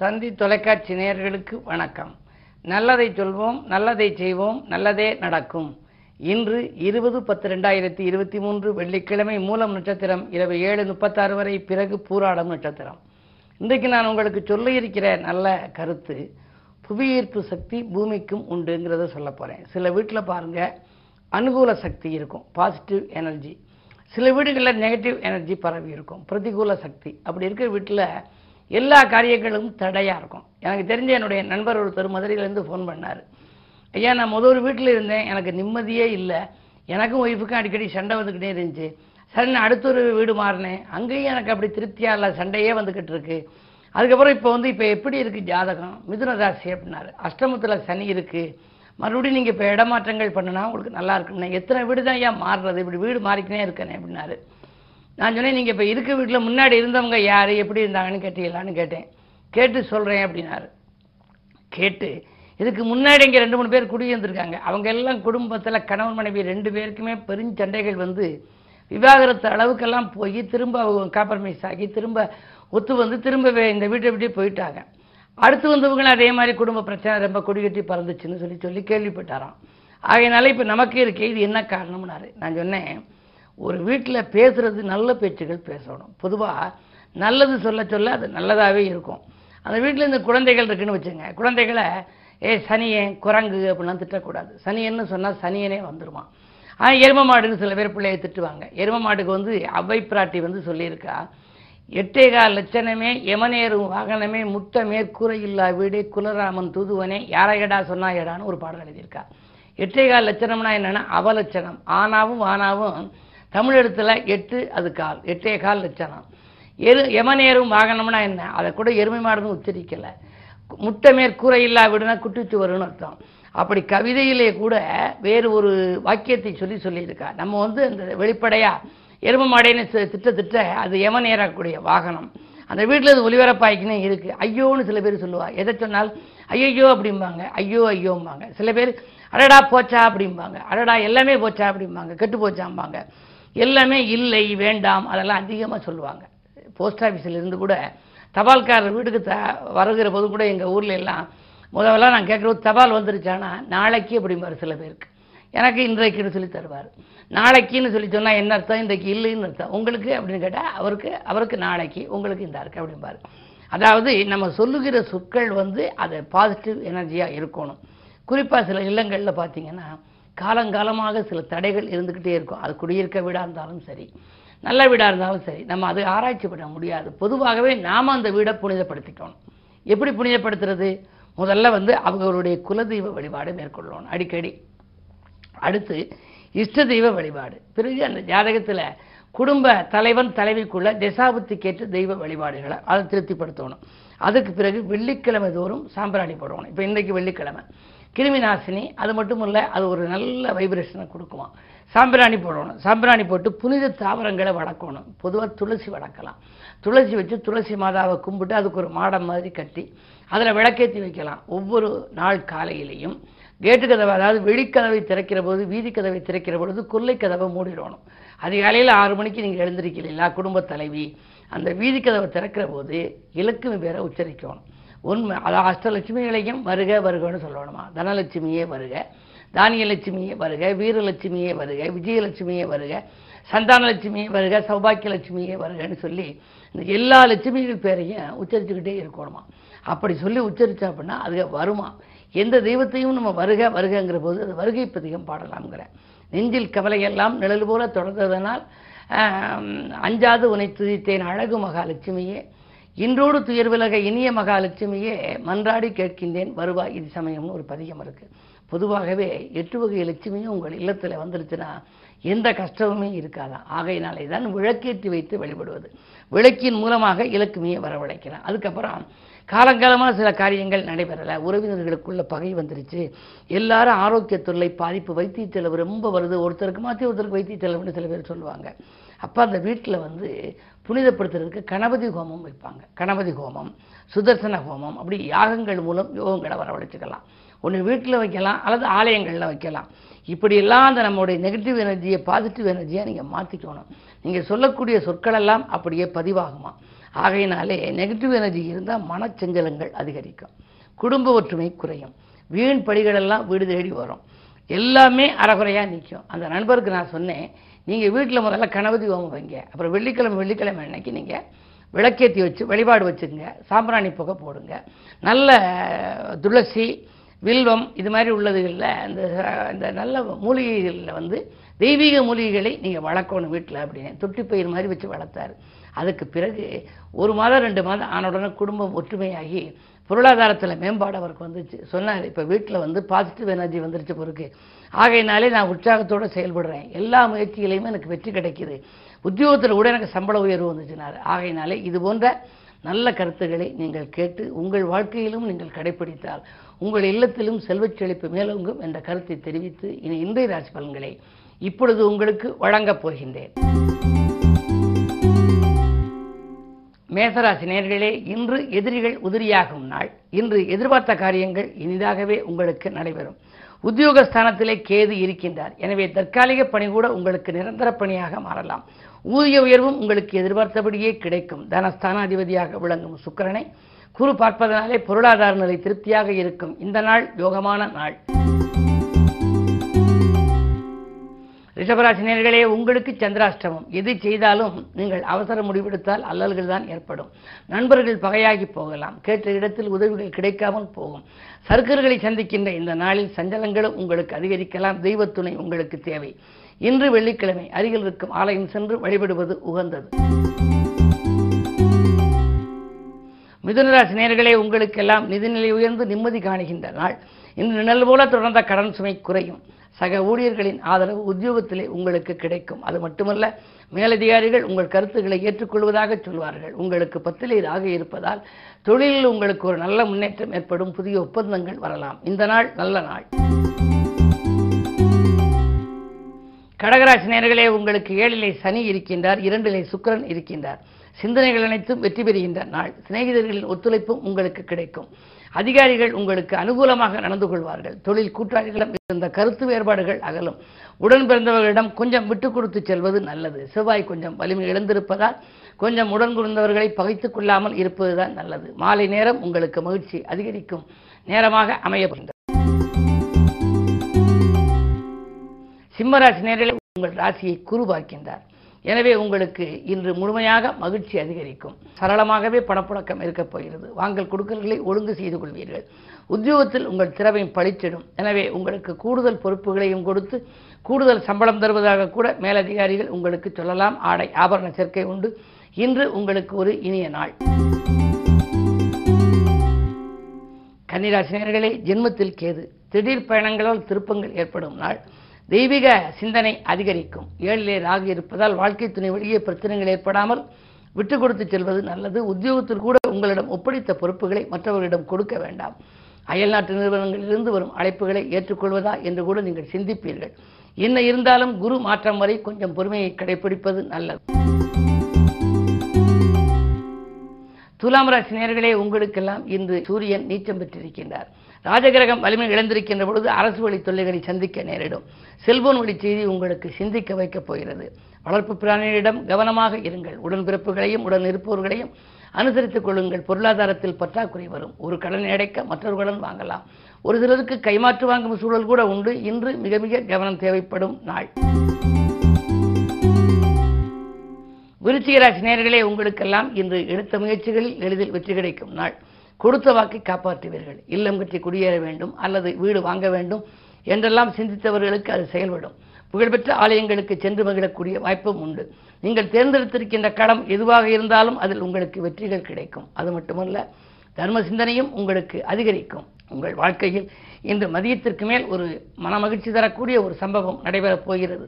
தந்தி தொலைக்காட்சி நேயர்களுக்கு வணக்கம். நல்லதை சொல்வோம் நல்லதை செய்வோம் நல்லதே நடக்கும். இன்று இருபது பத்து ரெண்டாயிரத்தி இருபத்தி மூன்று வெள்ளிக்கிழமை மூலம் நட்சத்திரம் இரவு ஏழு முப்பத்தாறு வரை பிறகு பூராடம் நட்சத்திரம். இன்றைக்கு நான் உங்களுக்கு சொல்ல இருக்கிற நல்ல கருத்து புவியீர்ப்பு சக்தி பூமிக்கும் உண்டுங்கிறத சொல்ல போகிறேன் சில வீட்டில் பாருங்கள் அனுகூல சக்தி இருக்கும் பாசிட்டிவ் எனர்ஜி சில வீடுகளில் நெகட்டிவ் எனர்ஜி பரவி இருக்கும் பிரதிகூல சக்தி. அப்படி இருக்கிற வீட்டில் எல்லா காரியங்களும் தடையாக இருக்கும். எனக்கு தெரிஞ்ச என்னுடைய நண்பர் ஒருத்தர் மதுரையிலேருந்து ஃபோன் பண்ணார். ஐயா நான் முதல் ஒரு வீட்டில் இருந்தேன். எனக்கு நிம்மதியே இல்லை. எனக்கும் ஒய்ஃபுக்கும் அடிக்கடி சண்டை வந்துக்கிட்டே இருந்துச்சு. சரி நான் அடுத்த ஒரு வீடு மாறினேன். அங்கேயும் எனக்கு அப்படி திருப்தியாக இல்லை. சண்டையே வந்துக்கிட்டு இருக்கு. அதுக்கப்புறம் இப்போ வந்து இப்போ எப்படி இருக்குது ஜாதகம்? மிதுன ராசி அப்படின்னாரு. அஷ்டமத்தில் சனி இருக்குது மறுபடியும் நீங்கள் இப்போ இடமாற்றங்கள் பண்ணுனா உங்களுக்கு நல்லா இருக்குன்னு எத்தனை வீடு தான் ஐயா மாறுறது? இப்படி வீடு மாறிக்கினே இருக்கேனே அப்படின்னாரு. நான் சொன்னேன் நீங்கள் இப்போ இருக்க வீட்டில் முன்னாடி இருந்தவங்க யார்? எப்படி இருந்தாங்கன்னு கேட்டீங்களான்னு கேட்டேன். கேட்டு சொல்கிறேன் அப்படின்னாரு. கேட்டு இதுக்கு முன்னாடி இங்கே ரெண்டு மூணு பேர் குடியிருந்திருக்காங்க. அவங்க எல்லாம் குடும்பத்தில் கணவன் மனைவி ரெண்டு பேருக்குமே பெருஞ்சண்டைகள் வந்து விவாகரத்து அளவுக்கெல்லாம் போய் திரும்ப அவங்க காம்ப்ரமைஸ் ஆகி திரும்ப ஒத்து வந்து திரும்ப வே- இந்த வீட்டை விட்டே போயிட்டாங்க. அடுத்து வந்தவங்களும் அதே மாதிரி குடும்ப பிரச்சனை ரொம்ப கொடிகட்டி பறந்துச்சுன்னு சொல்லி சொல்லி கேள்விப்பட்டாராம். ஆகையினால இப்போ நமக்கு இருக்கே இது என்ன காரணம்னாரு? நான் சொன்னேன் ஒரு வீட்டில் பேசுறது நல்ல பேச்சுகள் பேசணும். பொதுவாக நல்லது சொல்ல சொல்ல அது நல்லதாகவே இருக்கும். அந்த வீட்டில் இந்த குழந்தைகள் இருக்குன்னு வச்சுங்க. குழந்தைகளை ஏ சனியன் குரங்கு அப்படிலாம் திட்டக்கூடாது. சனியன்னு சொன்னால் சனியனே வந்துடுவான் ஆனால் எரும மாடுன்னு சில பேர் பிள்ளையை திட்டுவாங்க. எரும மாடுக்கு வந்து அவை பிராட்டி வந்து சொல்லியிருக்கா எட்டேகால் லட்சணமே எமனேறும் வாகனமே முத்த மேற்கூரை வீடே குலராமன் தூதுவனே யாரையடா சொன்னா எடான்னு ஒரு பாடல் எழுதியிருக்கா. எட்டேகால் லட்சணம்னா என்னென்னா அவலட்சணம். ஆனாவும் ஆனாவும் தமிழெழுத்தில் எட்டு அது கால். எட்டே கால் லட்சணம். எரு எமனேறும் வாகனம்னா என்ன? அதை கூட எருமை மாடுன்னு உச்சரிக்கலை. முட்டை மேற்கூரை இல்லா வீடுனா குட்டிச்சு வரும்னு அர்த்தம். அப்படி கவிதையிலே கூட வேறு ஒரு வாக்கியத்தை சொல்லி சொல்லியிருக்கா. நம்ம வந்து அந்த வெளிப்படையாக எரும மாடைன்னு திட்ட திட்ட அது எமன் ஏறக்கூடிய வாகனம். அந்த வீட்டில் அது ஒளிபரப்பாய்க்குன்னே இருக்குது ஐயோன்னு சில பேர் சொல்லுவாள் எதை சொன்னால் ஐயோ அப்படிம்பாங்க. ஐயோ ஐயோம்பாங்க. சில பேர் அடடா போச்சா அப்படிம்பாங்க. அடடா எல்லாமே போச்சா அப்படிம்பாங்க. கெட்டு போச்சாம்பாங்க. எல்லாமே இல்லை வேண்டாம் அதெல்லாம் அதிகமாக சொல்லுவாங்க. போஸ்ட் ஆஃபீஸில் இருந்து கூட தபால்காரர் வீட்டுக்கு த வருகிற போது கூட எங்கள் ஊர்ல எல்லாம் முதல்ல நான் கேட்குறது தபால் வந்துருச்சானா நாளைக்கு அப்படிம்பாரு சில பேருக்கு. எனக்கு இன்றைக்குன்னு சொல்லி தருவார். நாளைக்குன்னு சொல்லி சொன்னால் என்ன அர்த்தம்? இன்றைக்கு இல்லைன்னு அர்த்தம். உங்களுக்கு அப்படின்னு கேட்டால் அவருக்கு அவருக்கு நாளைக்கு உங்களுக்கு இந்த இருக்குது அப்படிம்பார். அதாவது நம்ம சொல்லுகிற சொற்கள் வந்து அது பாசிட்டிவ் எனர்ஜியாக இருக்கணும். குறிப்பாக சில இல்லங்களில் பார்த்தீங்கன்னா காலங்காலமாக சில தடைகள் இருந்துக்கிட்டே இருக்கும். அது குடியிருக்க வீடாக இருந்தாலும் சரி நல்ல வீடாக இருந்தாலும் சரி நம்ம அது ஆராய்ச்சி பண்ண முடியாது. பொதுவாகவே நாம் அந்த வீடை புனிதப்படுத்திக்கணும். எப்படி புனிதப்படுத்துறது? முதல்ல வந்து அவங்களுடைய குலதெய்வ வழிபாடு மேற்கொள்ளணும். அடிக்கடி. அடுத்து இஷ்ட தெய்வ வழிபாடு. பிறகு அந்த ஜாதகத்தில் குடும்ப தலைவன் தலைவிக்குள்ள திசாபுத்திக்கேற்ற தெய்வ வழிபாடுகளை அதை திருப்திப்படுத்தணும். அதுக்கு பிறகு வெள்ளிக்கிழமை தோறும் சாம்பிராணி போடணும் இப்போ இன்றைக்கு வெள்ளிக்கிழமை. கிருமி நாசினி அது மட்டும் இல்லை அது ஒரு நல்ல வைப்ரேஷனை கொடுக்குமா சாம்பிராணி போடணும். சாம்பிராணி போட்டு புனித தாவரங்களை வளர்க்கணும். பொதுவாக துளசி வளர்க்கலாம். துளசி வச்சு துளசி மாதாவை கும்பிட்டு அதுக்கு ஒரு மாடம் மாதிரி கட்டி அதில் விளக்கேற்றி வைக்கலாம். ஒவ்வொரு நாள் காலையிலையும் கேட்டு கதவை அதாவது வெளிக்கதவை திறக்கிற போது வீதி கதவை திறக்கிற பொழுது கொல்லை கதவை மூடிடணும். அதிகாலையில் ஆறு மணிக்கு நீங்கள் எழுந்திருக்கிறீங்களா குடும்ப தலைவி. அந்த வீதி கதவை திறக்கிற போது இலக்குமி பேரை உச்சரிக்கணும். உண்மை அதாவது அஷ்டலட்சுமிகளையும் வருக வருகன்னு சொல்லணுமா? தனலட்சுமியே வருக தானியலட்சுமியே வருக வீரலட்சுமியே வருக விஜயலட்சுமியே வருக சந்தானலட்சுமியே வருக சௌபாக்கியலட்சுமியே வருகன்னு சொல்லி இந்த எல்லா லட்சுமிகள் பேரையும் உச்சரிச்சுக்கிட்டே இருக்கணுமா? அப்படி சொல்லி உச்சரித்தா அப்படின்னா அது வருமா? எந்த தெய்வத்தையும் நம்ம வருக வருகங்கிற போது அது வருகை பதிகம் பாடலாம்ங்கிற. நெஞ்சில் கவலையெல்லாம் நிழல் போல தொடர்ந்ததனால் அஞ்சாவது அஞ்சாது உனை துதித்தேன் அழகு மகாலட்சுமியே இன்றோடு துயர் விலக இனிய மகாலட்சுமியே மன்றாடி கேட்கின்றேன். வருவாய் இது சமயம்னு ஒரு பதிகம் இருக்கு. பொதுவாகவே எட்டு வகை லட்சுமியும் உங்கள் இல்லத்தில் வந்துருச்சுன்னா எந்த கஷ்டமுமே இருக்காதான் ஆகையினாலே தான் விளக்கேற்றி வைத்து வழிபடுவது. விளக்கின் மூலமாக இலக்குமியை வரவழைக்கலாம். அதுக்கப்புறம் காலங்காலமாக சில காரியங்கள் நடைபெறலை. உறவினர்களுக்குள்ள பகை வந்துருச்சு. எல்லாரும் ஆரோக்கியத்துறை தொல்லை பாதிப்பு வைத்திய செலவு ரொம்ப வருது. ஒருத்தருக்கு மாற்றி ஒருத்தருக்கு வைத்திய செலவுன்னு சில பேர் சொல்லுவாங்க. அப்போ அந்த வீட்டில் வந்து புனிதப்படுத்துறதுக்கு கணபதி ஹோமம் வைப்பாங்க. கணபதி ஹோமம் சுதர்சன ஹோமம் அப்படி யாகங்கள் மூலம் யோகங்களை வரவழைச்சிக்கலாம். ஒன்று வீட்டில் வைக்கலாம் அல்லது ஆலயங்களில் வைக்கலாம். இப்படியெல்லாம் அந்த நம்முடைய நெகட்டிவ் எனர்ஜியை பாசிட்டிவ் எனர்ஜியாக நீங்கள் மாற்றிக்கணும் நீங்கள் சொல்லக்கூடிய சொற்களெல்லாம் அப்படியே பதிவாகுமா? ஆகையினாலே நெகட்டிவ் எனர்ஜி இருந்தால் மனச்சஞ்சலங்கள் அதிகரிக்கும். குடும்ப ஒற்றுமை குறையும். வீண் படிகளெல்லாம் வீடு தேடி வரும். எல்லாமே அறகுறையாக நிற்கும் அந்த நண்பருக்கு நான் சொன்னேன் நீங்கள் வீட்டில் முதல்ல கணபதி ஹோமம் வைங்க. அப்புறம் வெள்ளிக்கிழமை வெள்ளிக்கிழமை அன்னைக்கு நீங்கள் விளக்கேற்றி வச்சு வழிபாடு வச்சுக்கோங்க. சாம்பிராணி புகை போடுங்க. நல்ல துளசி வில்வம் இது மாதிரி உள்ளதுகளில் அந்த அந்த நல்ல மூலிகைகளில் வந்து தெய்வீக மூலிகைகளை நீங்கள் வளர்க்கணும் வீட்டில் அப்படின்னு. தொட்டி பயிர் மாதிரி வச்சு வளர்த்தாரு. அதுக்கு பிறகு ஒரு மாதம் ரெண்டு மாதம் ஆனவுடனே குடும்பம் ஒற்றுமையாகி பொருளாதாரத்தில் மேம்பாடு அவருக்கு வந்துச்சு. சொன்னார் இப்போ வீட்டில் வந்து பாசிட்டிவ் எனர்ஜி வந்துருச்சு பிறகு ஆகையினாலே நான் உற்சாகத்தோடு செயல்படுறேன். எல்லா முயற்சிகளையுமே எனக்கு வெற்றி கிடைக்கிது. உத்தியோகத்தில் கூட எனக்கு சம்பள உயர்வு வந்துச்சுனார். ஆகையினாலே இது போன்ற நல்ல கருத்துக்களை நீங்கள் கேட்டு உங்கள் வாழ்க்கையிலும் நீங்கள் கடைபிடித்தால் உங்கள் இல்லத்திலும் செல்வச் செழிப்பு மேலோங்கும் என்ற கருத்தை தெரிவித்து இனி இன்றைய ராசி பலன்களை இப்பொழுது உங்களுக்கு வழங்கப் போகின்றேன். மேசராசி நேர்களே இன்று எதிரிகள் உதிரியாகும் நாள். இன்று எதிர்பார்த்த காரியங்கள் இனிதாகவே உங்களுக்கு நடைபெறும். உத்தியோகஸ்தானத்திலே கேது இருக்கின்றார். எனவே தற்காலிக பணி கூட உங்களுக்கு நிரந்தர பணியாக மாறலாம். ஊதிய உயர்வும் உங்களுக்கு எதிர்பார்த்தபடியே கிடைக்கும். தனஸ்தானாதிபதியாக விளங்கும் சுக்கரனை குரு பார்ப்பதனாலே பொருளாதார நிலை திருப்தியாக இருக்கும். இந்த நாள் யோகமான நாள். ரிஷபராசினியர்களே உங்களுக்கு சந்திராஷ்டமம். எது செய்தாலும் நீங்கள் அவசர முடிவெடுத்தால் அல்லல்கள் தான் ஏற்படும். நண்பர்கள் பகையாகி போகலாம். கேட்ட இடத்தில் உதவிகள் கிடைக்காமல் போகும். சர்க்கர்களை சந்திக்கின்ற இந்த நாளில் சஞ்சலங்களும் உங்களுக்கு அதிகரிக்கலாம். தெய்வத்துணை உங்களுக்கு தேவை. இன்று வெள்ளிக்கிழமை அருகில் இருக்கும் ஆலயம் சென்று வழிபடுவது உகந்தது. மிதுனராசி நேர்களே உங்களுக்கெல்லாம் நிதிநிலை உயர்ந்து நிம்மதி காணுகின்ற நாள். இன்று நிழல் போல தொடர்ந்த கடன் சுமை குறையும். சக ஊழியர்களின் ஆதரவு உத்தியோகத்திலே உங்களுக்கு கிடைக்கும். அது மட்டுமல்ல மேலதிகாரிகள் உங்கள் கருத்துக்களை ஏற்றுக்கொள்வதாக சொல்வார்கள். உங்களுக்கு பத்திலீராக இருப்பதால் தொழிலில் உங்களுக்கு ஒரு நல்ல முன்னேற்றம் ஏற்படும் புதிய ஒப்பந்தங்கள் வரலாம். இந்த நாள் நல்ல நாள். கடகராசி நேர்களே உங்களுக்கு ஏழிலே சனி இருக்கின்றார் இரண்டிலே சுக்கிரன் இருக்கின்றார். சிந்தனைகள் அனைத்தும் வெற்றி பெறுகின்ற நாள். சிநேகிதர்களின் ஒத்துழைப்பும் உங்களுக்கு கிடைக்கும். அதிகாரிகள் உங்களுக்கு அனுகூலமாக நடந்து கொள்வார்கள். தொழில் கூட்டாளிகளிடம் இருந்த கருத்து வேறுபாடுகள் அகலும். உடன் பிறந்தவர்களிடம் கொஞ்சம் விட்டு கொடுத்து செல்வது நல்லது. செவ்வாய் கொஞ்சம் வலிமை இழந்திருப்பதால் கொஞ்சம் உடன் குறைந்தவர்களை பகைத்துக் கொள்ளாமல் இருப்பதுதான் நல்லது. மாலை நேரம் உங்களுக்கு மகிழ்ச்சி அதிகரிக்கும் நேரமாக அமையப்படுகின்றது சிம்மராசி நேரில் உங்கள் ராசியை குரு பார்க்கின்றார் எனவே உங்களுக்கு இன்று முழுமையாக மகிழ்ச்சி அதிகரிக்கும். சரளமாகவே பணப்புழக்கம் இருக்கப் போகிறது. வாங்கல் கொடுக்கல்களை ஒழுங்கு செய்து கொள்வீர்கள். உத்தியோகத்தில் உங்கள் திறமையும் பளிச்சிடும். எனவே உங்களுக்கு கூடுதல் பொறுப்புகளையும் கொடுத்து கூடுதல் சம்பளம் தருவதாக கூட மேலதிகாரிகள் உங்களுக்கு சொல்லலாம். ஆடை ஆபரண சேர்க்கை உண்டு. இன்று உங்களுக்கு ஒரு இனிய நாள். கன்னிராசினியர்களே ஜென்மத்தில் கேது. திடீர் பயணங்களால் திருப்பங்கள் ஏற்படும் நாள். தெய்வீக சிந்தனை அதிகரிக்கும். ஏழிலே ராகு இருப்பதால் வாழ்க்கை துணை வழியே பிரச்சனைகள் ஏற்படாமல் விட்டு கொடுத்து செல்வது நல்லது. உத்தியோகத்தில் கூட உங்களிடம் ஒப்படைத்த பொறுப்புகளை மற்றவர்களிடம் கொடுக்க வேண்டாம். அயல்நாட்டு நிறுவனங்களிலிருந்து வரும் அழைப்புகளை ஏற்றுக்கொள்வதா என்று கூட நீங்கள் சிந்திப்பீர்கள். என்ன இருந்தாலும் குரு மாற்றம் வரை கொஞ்சம் பொறுமையை கடைபிடிப்பது நல்லது. துலாம் ராசி நேர்களே உங்களுக்கெல்லாம் இன்று சூரியன் நீச்சம் பெற்றிருக்கின்றார். ராஜகிரகம் வலிமை இழந்திருக்கின்ற பொழுது அரசு வழி தொல்லைகளை சந்திக்க நேரிடும். செல்போன் வழி செய்தி உங்களுக்கு சிந்திக்க வைக்கப் போகிறது. வளர்ப்பு பிராணிகளிடம் கவனமாக இருங்கள். உடன்பிறப்புகளையும் உடன் இருப்பவர்களையும் அனுசரித்துக் கொள்ளுங்கள். பொருளாதாரத்தில் பற்றாக்குறை வரும். ஒரு கடன் அடைக்க மற்றொரு கடன் வாங்கலாம். ஒரு சிலருக்கு கைமாற்று வாங்கும் சூழல் கூட உண்டு. இன்று மிக மிக கவனம் தேவைப்படும் நாள். விருச்சிகராசி நேர்களே உங்களுக்கெல்லாம் இன்று எடுத்த முயற்சிகளில் எளிதில் வெற்றி கிடைக்கும் நாள். கொடுத்த வாக்கை காப்பாற்றுவீர்கள். இல்லம் கட்டி குடியேற வேண்டும் அல்லது வீடு வாங்க வேண்டும் என்றெல்லாம் சிந்தித்தவர்களுக்கு அது செயல்படும். புகழ்பெற்ற ஆலயங்களுக்கு சென்று மகிழக்கூடிய வாய்ப்பும் உண்டு. நீங்கள் தேர்ந்தெடுத்திருக்கின்ற களம் எதுவாக இருந்தாலும் அதில் உங்களுக்கு வெற்றிகள் கிடைக்கும். அது மட்டுமல்ல தர்ம சிந்தனையும் உங்களுக்கு அதிகரிக்கும். உங்கள் வாழ்க்கையில் இன்று மதியத்திற்கு மேல் ஒரு மனமகிழ்ச்சி தரக்கூடிய ஒரு சம்பவம் நடைபெறப் போகிறது.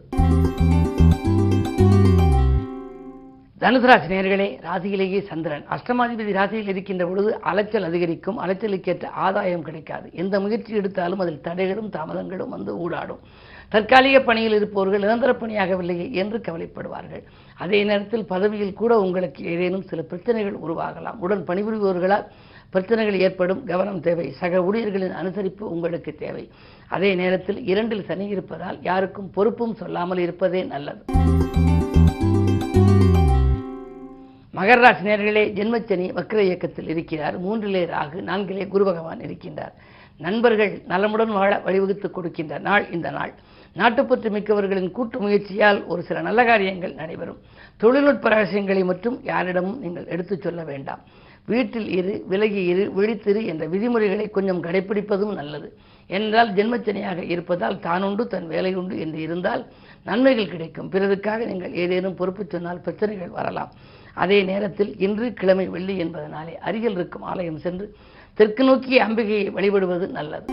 தனுசு ராசி நேர்களே ராசியிலேயே சந்திரன். அஷ்டமாதிபதி ராசியில் இருக்கின்ற பொழுது அலைச்சல் அதிகரிக்கும். அலைச்சலுக்கேற்ற ஆதாயம் கிடைக்காது. எந்த முயற்சி எடுத்தாலும் அதில் தடைகளும் தாமதங்களும் வந்து ஊடாடும். தற்காலிக பணியில் இருப்பவர்கள் நிரந்தர பணியாகவில்லையே என்று கவலைப்படுவார்கள். அதே நேரத்தில் பதவியில் கூட உங்களுக்கு ஏதேனும் சில பிரச்சனைகள் உருவாகலாம். உடன் பணிபுரிபவர்களால் பிரச்சனைகள் ஏற்படும். கவனம் தேவை. சக ஊழியர்களின் அனுசரிப்பு உங்களுக்கு தேவை. அதே நேரத்தில் இரண்டில் சனி இருப்பதால் யாருக்கும் பொறுப்பும் சொல்லாமல் இருப்பதே நல்லது. மகர ராசி நேர்களே ஜென்மச்சனி வக்ர இயக்கத்தில் இருக்கிறார். மூன்றிலே ராகு நான்கிலே குரு பகவான் இருக்கின்றார். நண்பர்கள் நலமுடன் வாழ வழிவகுத்து கொடுக்கின்ற நாள் இந்த நாள். நாட்டுப்பற்று மிக்கவர்களின் கூட்டு முயற்சியால் ஒரு சில நல்ல காரியங்கள் நடைபெறும். தொழில்நுட்ப ரகசியங்களை மட்டும் யாரிடமும் நீங்கள் எடுத்துச் சொல்ல வேண்டாம். வீட்டில் இரு விலகி இரு விழித்திரு என்ற விதிமுறைகளை கொஞ்சம் கடைபிடிப்பதும் நல்லது. என்றால் ஜென்மச்சனியாக இருப்பதால் தானுண்டு தன் வேலையுண்டு என்று இருந்தால் நன்மைகள் கிடைக்கும். பிறருக்காக நீங்கள் ஏதேனும் பொறுப்பு சொன்னால் பிரச்சனைகள் வரலாம். அதே நேரத்தில் இன்று கிழமை வெள்ளி என்பதனாலே அருகில் இருக்கும் ஆலயம் சென்று தெற்கு நோக்கிய அம்பிகையை வழிபடுவது நல்லது.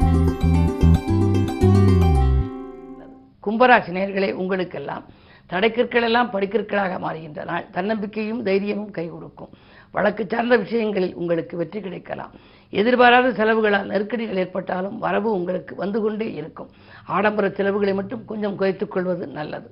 கும்பராசி நேர்களே உங்களுக்கெல்லாம் தடைக்கற்கள் எல்லாம் படிக்கற்களாக மாறுகின்ற நாள். தன்னம்பிக்கையும் தைரியமும் கை கொடுக்கும் வழக்கு சார்ந்த விஷயங்களில் உங்களுக்கு வெற்றி கிடைக்கலாம். எதிர்பாராத செலவுகளால் நெருக்கடிகள் ஏற்பட்டாலும் வரவு உங்களுக்கு வந்து கொண்டே இருக்கும். ஆடம்பர செலவுகளை மட்டும் கொஞ்சம் குறைத்துக் கொள்வது நல்லது.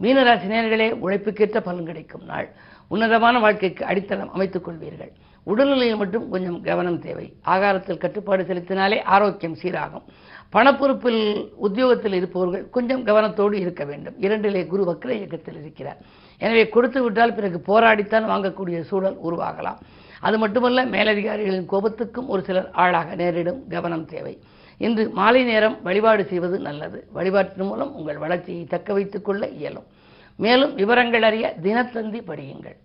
மீனராசி நேர்களே உழைப்புக்கேற்ற பலன் கிடைக்கும் நாள். உன்னதமான வாழ்க்கைக்கு அடித்தளம் அமைத்துக் கொள்வீர்கள். உடல்நிலையில் மட்டும் கொஞ்சம் கவனம் தேவை. ஆகாரத்தில் கட்டுப்பாடு செலுத்தினாலே ஆரோக்கியம் சீராகும். பணப்பொறுப்பில் உத்தியோகத்தில் இருப்பவர்கள் கொஞ்சம் கவனத்தோடு இருக்க வேண்டும். இரண்டிலே குரு வக்ர இயக்கத்தில் இருக்கிறார். எனவே கொடுத்து விட்டால் பிறகு போராடித்தான் வாங்கக்கூடிய சூழல் உருவாகலாம். அது மட்டுமல்ல மேலதிகாரிகளின் கோபத்துக்கும் ஒரு சிலர் ஆளாக நேரிடும் கவனம் தேவை. இன்று மாலை நேரம் வழிபாடு செய்வது நல்லது. வழிபாட்டின் மூலம் உங்கள் வளர்ச்சியை தக்க வைத்துக் கொள்ள இயலும். மேலும் விவரங்கள் அறிய தினத்தந்தி படியுங்கள்.